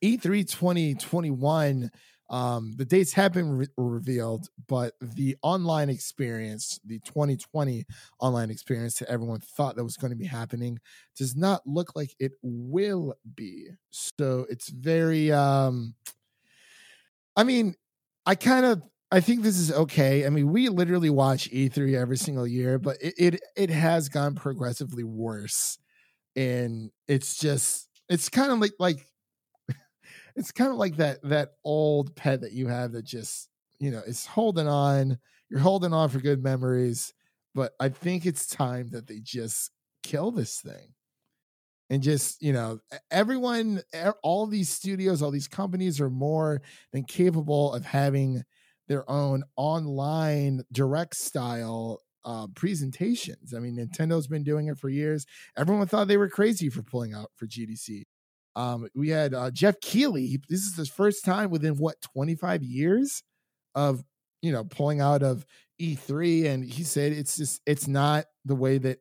E3 2021, um, the dates have been re- revealed, but the online experience, the 2020 online experience that everyone thought that was going to be happening, does not look like it will be. So, it's very, um, I mean, I kind of I think this is okay. I mean, we literally watch E3 every single year, but it it, it has gone progressively worse. And it's just it's kind of like like it's kind of like that that old pet that you have that just, you know, is holding on. You're holding on for good memories, but I think it's time that they just kill this thing. And just, you know, everyone all these studios, all these companies are more than capable of having their own online direct style uh, presentations. I mean, Nintendo's been doing it for years. Everyone thought they were crazy for pulling out for GDC. Um, we had uh, Geoff Keighley. This is his first time within what 25 years of you know pulling out of E3, and he said it's just it's not the way that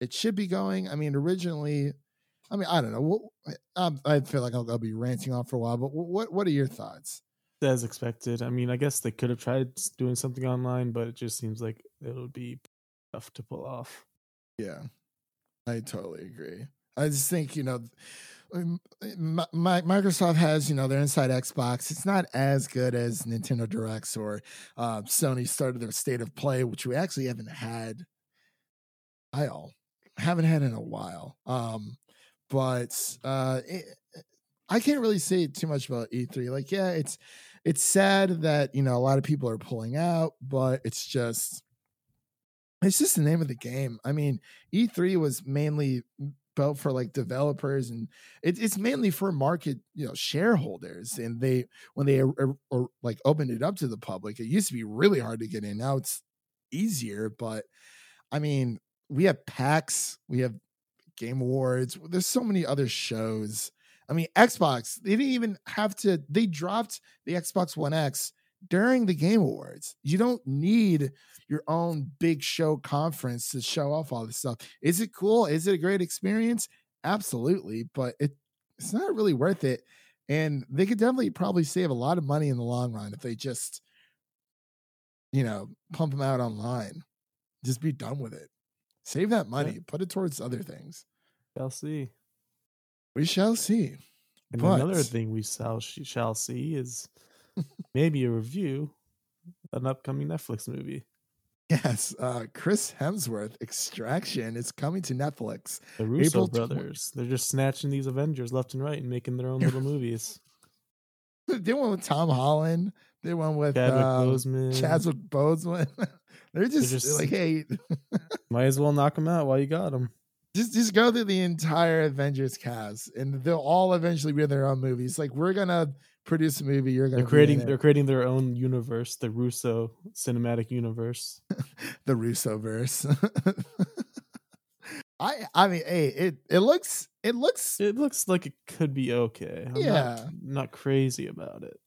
it should be going. I mean, originally, I mean, I don't know. Um, I feel like I'll, I'll be ranting on for a while, but what what are your thoughts? as expected. I mean, I guess they could have tried doing something online, but it just seems like it would be tough to pull off. Yeah, I totally agree. I just think you know, Microsoft has you know their Inside Xbox. It's not as good as Nintendo Directs or uh, Sony started their State of Play, which we actually haven't had. I all haven't had in a while. Um, but uh, it, I can't really say too much about E3. Like, yeah, it's it's sad that you know a lot of people are pulling out, but it's just it's just the name of the game. I mean, E3 was mainly built for like developers and it, it's mainly for market you know shareholders and they when they er, er, are, are, are, like opened it up to the public it used to be really hard to get in now it's easier but i mean we have pax we have game awards there's so many other shows. I mean, Xbox, they didn't even have to, they dropped the Xbox One X during the Game Awards. You don't need your own big show conference to show off all this stuff. Is it cool? Is it a great experience? Absolutely, but it it's not really worth it. And they could definitely probably save a lot of money in the long run if they just, you know, pump them out online. Just be done with it. Save that money, yeah. put it towards other things. I'll see. We shall see. And but... another thing we shall shall see is maybe a review an upcoming Netflix movie. Yes, uh, Chris Hemsworth Extraction is coming to Netflix. The Russo April brothers. Tw- They're just snatching these Avengers left and right and making their own little movies. they went with Tom Holland. They went with Chadwick um, Boseman. Chadwick Boseman. They're just, They're just like, hey, might as well knock them out while you got them just just go through the entire Avengers cast, and they'll all eventually be in their own movies. Like we're gonna produce a movie. You're gonna they're creating they're creating their own universe, the Russo cinematic universe, the Russo verse. I I mean, hey, it it looks it looks it looks like it could be okay. I'm yeah, not, not crazy about it.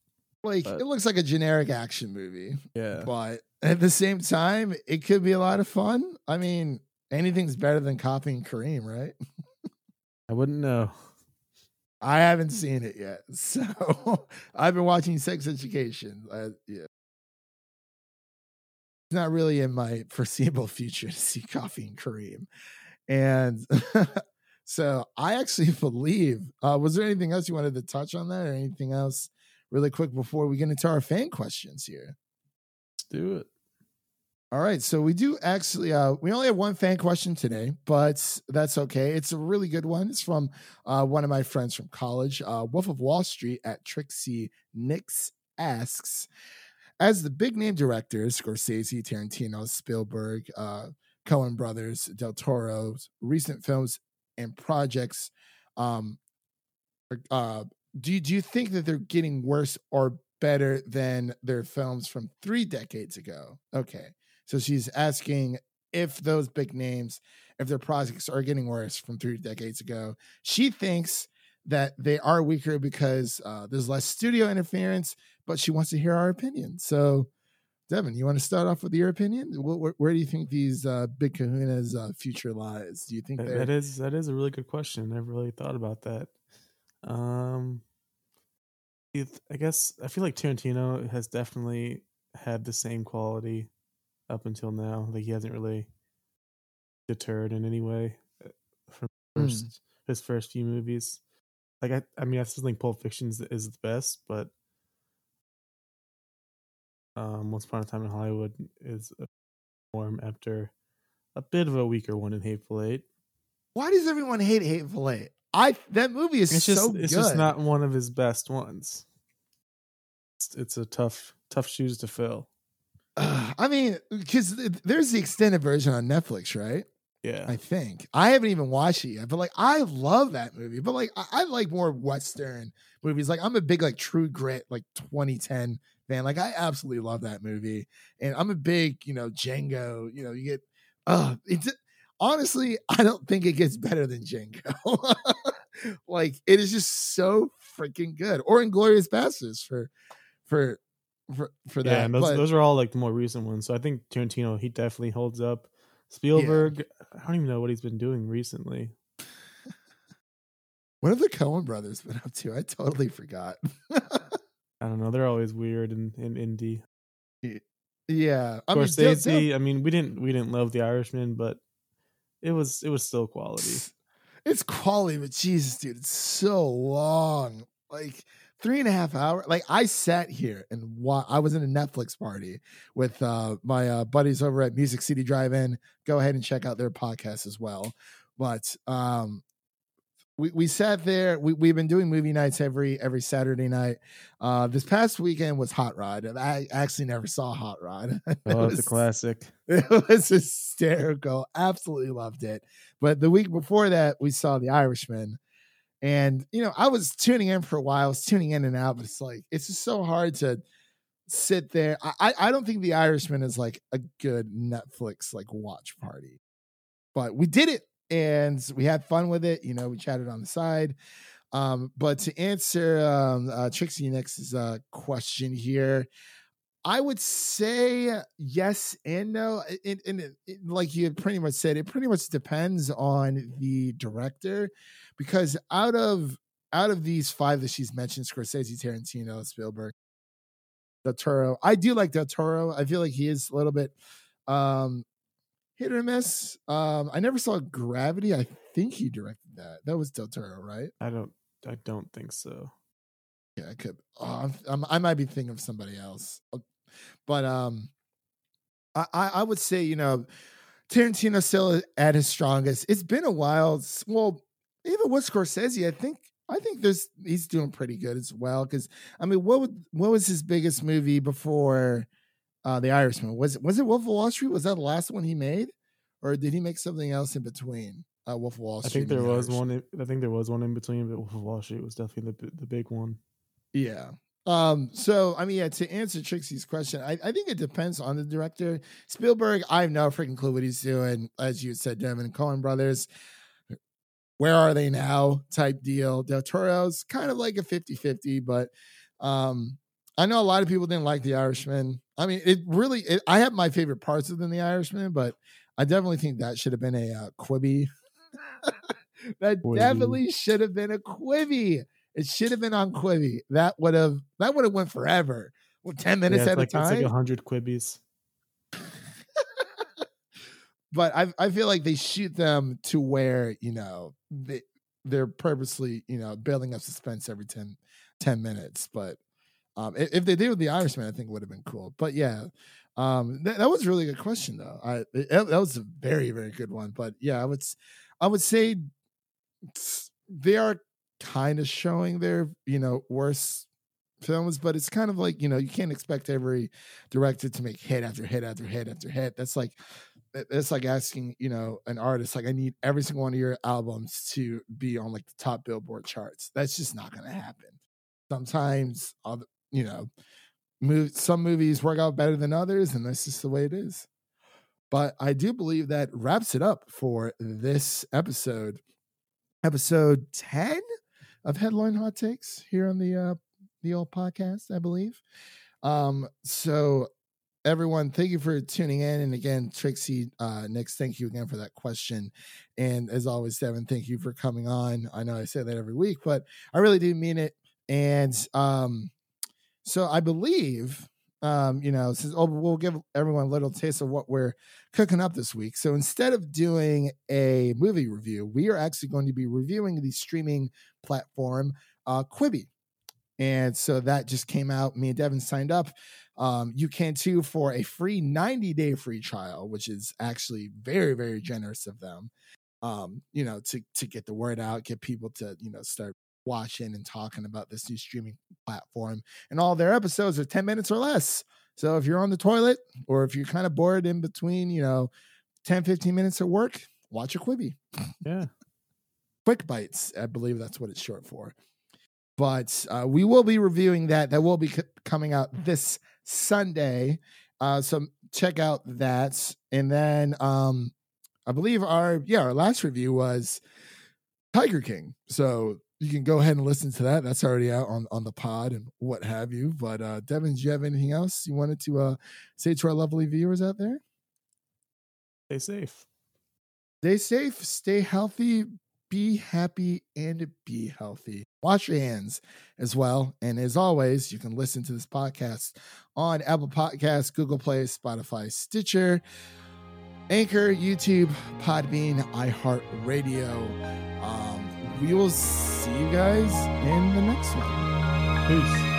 Like but, it looks like a generic action movie. Yeah, but at the same time, it could be a lot of fun. I mean, anything's better than Coffee and Kareem, right? I wouldn't know. I haven't seen it yet, so I've been watching Sex Education. Uh, yeah, it's not really in my foreseeable future to see Coffee and Kareem, and so I actually believe. Uh, was there anything else you wanted to touch on that, or anything else really quick before we get into our fan questions here? Let's do it. All right, so we do actually uh we only have one fan question today, but that's okay. It's a really good one. It's from uh one of my friends from college. Uh Wolf of Wall Street at Trixie Nix asks as the big name directors, Scorsese, Tarantino, Spielberg, uh Coen brothers, Del Toro's recent films and projects um uh do you, do you think that they're getting worse or better than their films from 3 decades ago? Okay. So she's asking if those big names, if their projects are getting worse from three decades ago. She thinks that they are weaker because uh, there's less studio interference, but she wants to hear our opinion. So, Devin, you want to start off with your opinion? Where, where do you think these uh, big Kahuna's uh, future lies? Do you think that, that is that is a really good question? I never really thought about that. Um, I guess I feel like Tarantino has definitely had the same quality up until now. Like he hasn't really deterred in any way uh, from first mm. his first few movies. Like I, I mean, I still think Pulp Fiction is, the best, but um, Once Upon a Time in Hollywood is a form after a bit of a weaker one in Hateful Eight. Why does everyone hate Hateful Eight? I that movie is it's so just, good. It's just not one of his best ones. It's, it's a tough tough shoes to fill. Uh, I mean, because there's the extended version on Netflix, right? Yeah, I think I haven't even watched it yet, but like I love that movie. But like I, I like more Western movies. Like I'm a big like True Grit, like 2010 fan. Like I absolutely love that movie, and I'm a big you know Django. You know, you get uh it's honestly I don't think it gets better than Django. like it is just so freaking good. Or Inglourious Basterds for for for for that. Yeah, and those but, those are all like the more recent ones. So I think Tarantino he definitely holds up. Spielberg, yeah. I don't even know what he's been doing recently. what have the Coen brothers been up to? I totally forgot. I don't know. They're always weird in in indie. Yeah, of I mean, Scorsese. I mean, we didn't we didn't love The Irishman, but it was it was still quality. It's quality, but Jesus, dude, it's so long. Like three and a half hours. Like I sat here and wa- I was in a Netflix party with uh, my uh, buddies over at Music City Drive-In. Go ahead and check out their podcast as well. But um, we we sat there. We we've been doing movie nights every every Saturday night. Uh, this past weekend was Hot Rod, and I actually never saw Hot Rod. oh, it's a classic. It was hysterical. Absolutely loved it. But the week before that, we saw The Irishman and you know, I was tuning in for a while, I was tuning in and out, but it's like it's just so hard to sit there. I I don't think The Irishman is like a good Netflix like watch party, but we did it and we had fun with it. You know, we chatted on the side. Um, but to answer um, uh, Trixie Nix's uh, question here, I would say yes and no. And, and it, it, like you pretty much said, it pretty much depends on the director because out of out of these five that she's mentioned, Scorsese, Tarantino, Spielberg, Del Toro, I do like Del Toro. I feel like he is a little bit um, hit or miss. Um, I never saw Gravity. I think he directed that. That was Del Toro, right? I don't. I don't think so. Yeah, I could. Oh, I'm, i might be thinking of somebody else, uh, but um, I I would say you know Tarantino still at his strongest. It's been a while. Well, even with Scorsese, I think I think there's he's doing pretty good as well. Because I mean, what would, what was his biggest movie before uh, The Irishman? Was it was it Wolf of Wall Street? Was that the last one he made, or did he make something else in between? Uh, Wolf of Wall Street. I think there the was Irishman? one. I think there was one in between, but Wolf of Wall Street was definitely the the big one. Yeah. Um, so I mean, yeah, to answer Trixie's question, I, I think it depends on the director. Spielberg, I have no freaking clue what he's doing. As you said, Devin Coen brothers where are they now type deal. Del Toro's kind of like a 50 50, but um, I know a lot of people didn't like The Irishman. I mean, it really. It, I have my favorite parts within The Irishman, but I definitely think that should have been a uh, Quibi. that Quibi. definitely should have been a Quibi. It should have been on Quibi. That would have that would have went forever. Well, ten minutes it's at like, a It's time. like hundred quibbies. but I I feel like they shoot them to where you know they they're purposely you know building up suspense every 10, 10 minutes. But um, if they did with the Irishman, I think it would have been cool. But yeah, um, that, that was a really good question though. I it- that was a very very good one. But yeah, I would I would say they are kind of showing their you know worst films but it's kind of like you know you can't expect every director to make hit after hit after hit after hit. That's like it's like asking you know an artist like i need every single one of your albums to be on like the top billboard charts. That's just not going to happen. Sometimes you know move some movies work out better than others and that's just the way it is. But i do believe that wraps it up for this episode. Episode 10 of headline hot takes here on the uh the old podcast i believe. Um so everyone thank you for tuning in and again trixie uh next thank you again for that question. And as always devin thank you for coming on. I know i say that every week but i really do mean it. And um so i believe um you know since oh we'll give everyone a little taste of what we're cooking up this week so instead of doing a movie review we are actually going to be reviewing the streaming platform uh quibi and so that just came out. Me and Devin signed up. Um, you can too for a free 90 day free trial, which is actually very, very generous of them. Um, you know, to to get the word out, get people to, you know, start watching and talking about this new streaming platform. And all their episodes are 10 minutes or less. So if you're on the toilet or if you're kind of bored in between, you know, 10, 15 minutes of work, watch a Quibi. Yeah. Quick Bites, I believe that's what it's short for. But uh, we will be reviewing that. That will be c- coming out this Sunday. Uh, so check out that. And then um, I believe our yeah our last review was Tiger King. So you can go ahead and listen to that. That's already out on on the pod and what have you. But uh, Devin, do you have anything else you wanted to uh, say to our lovely viewers out there? Stay safe. Stay safe, stay healthy, be happy, and be healthy. Wash your hands as well. And as always, you can listen to this podcast on Apple Podcasts, Google Play, Spotify, Stitcher, Anchor, YouTube, Podbean, iHeartRadio. Um, we will see you guys in the next one. Peace.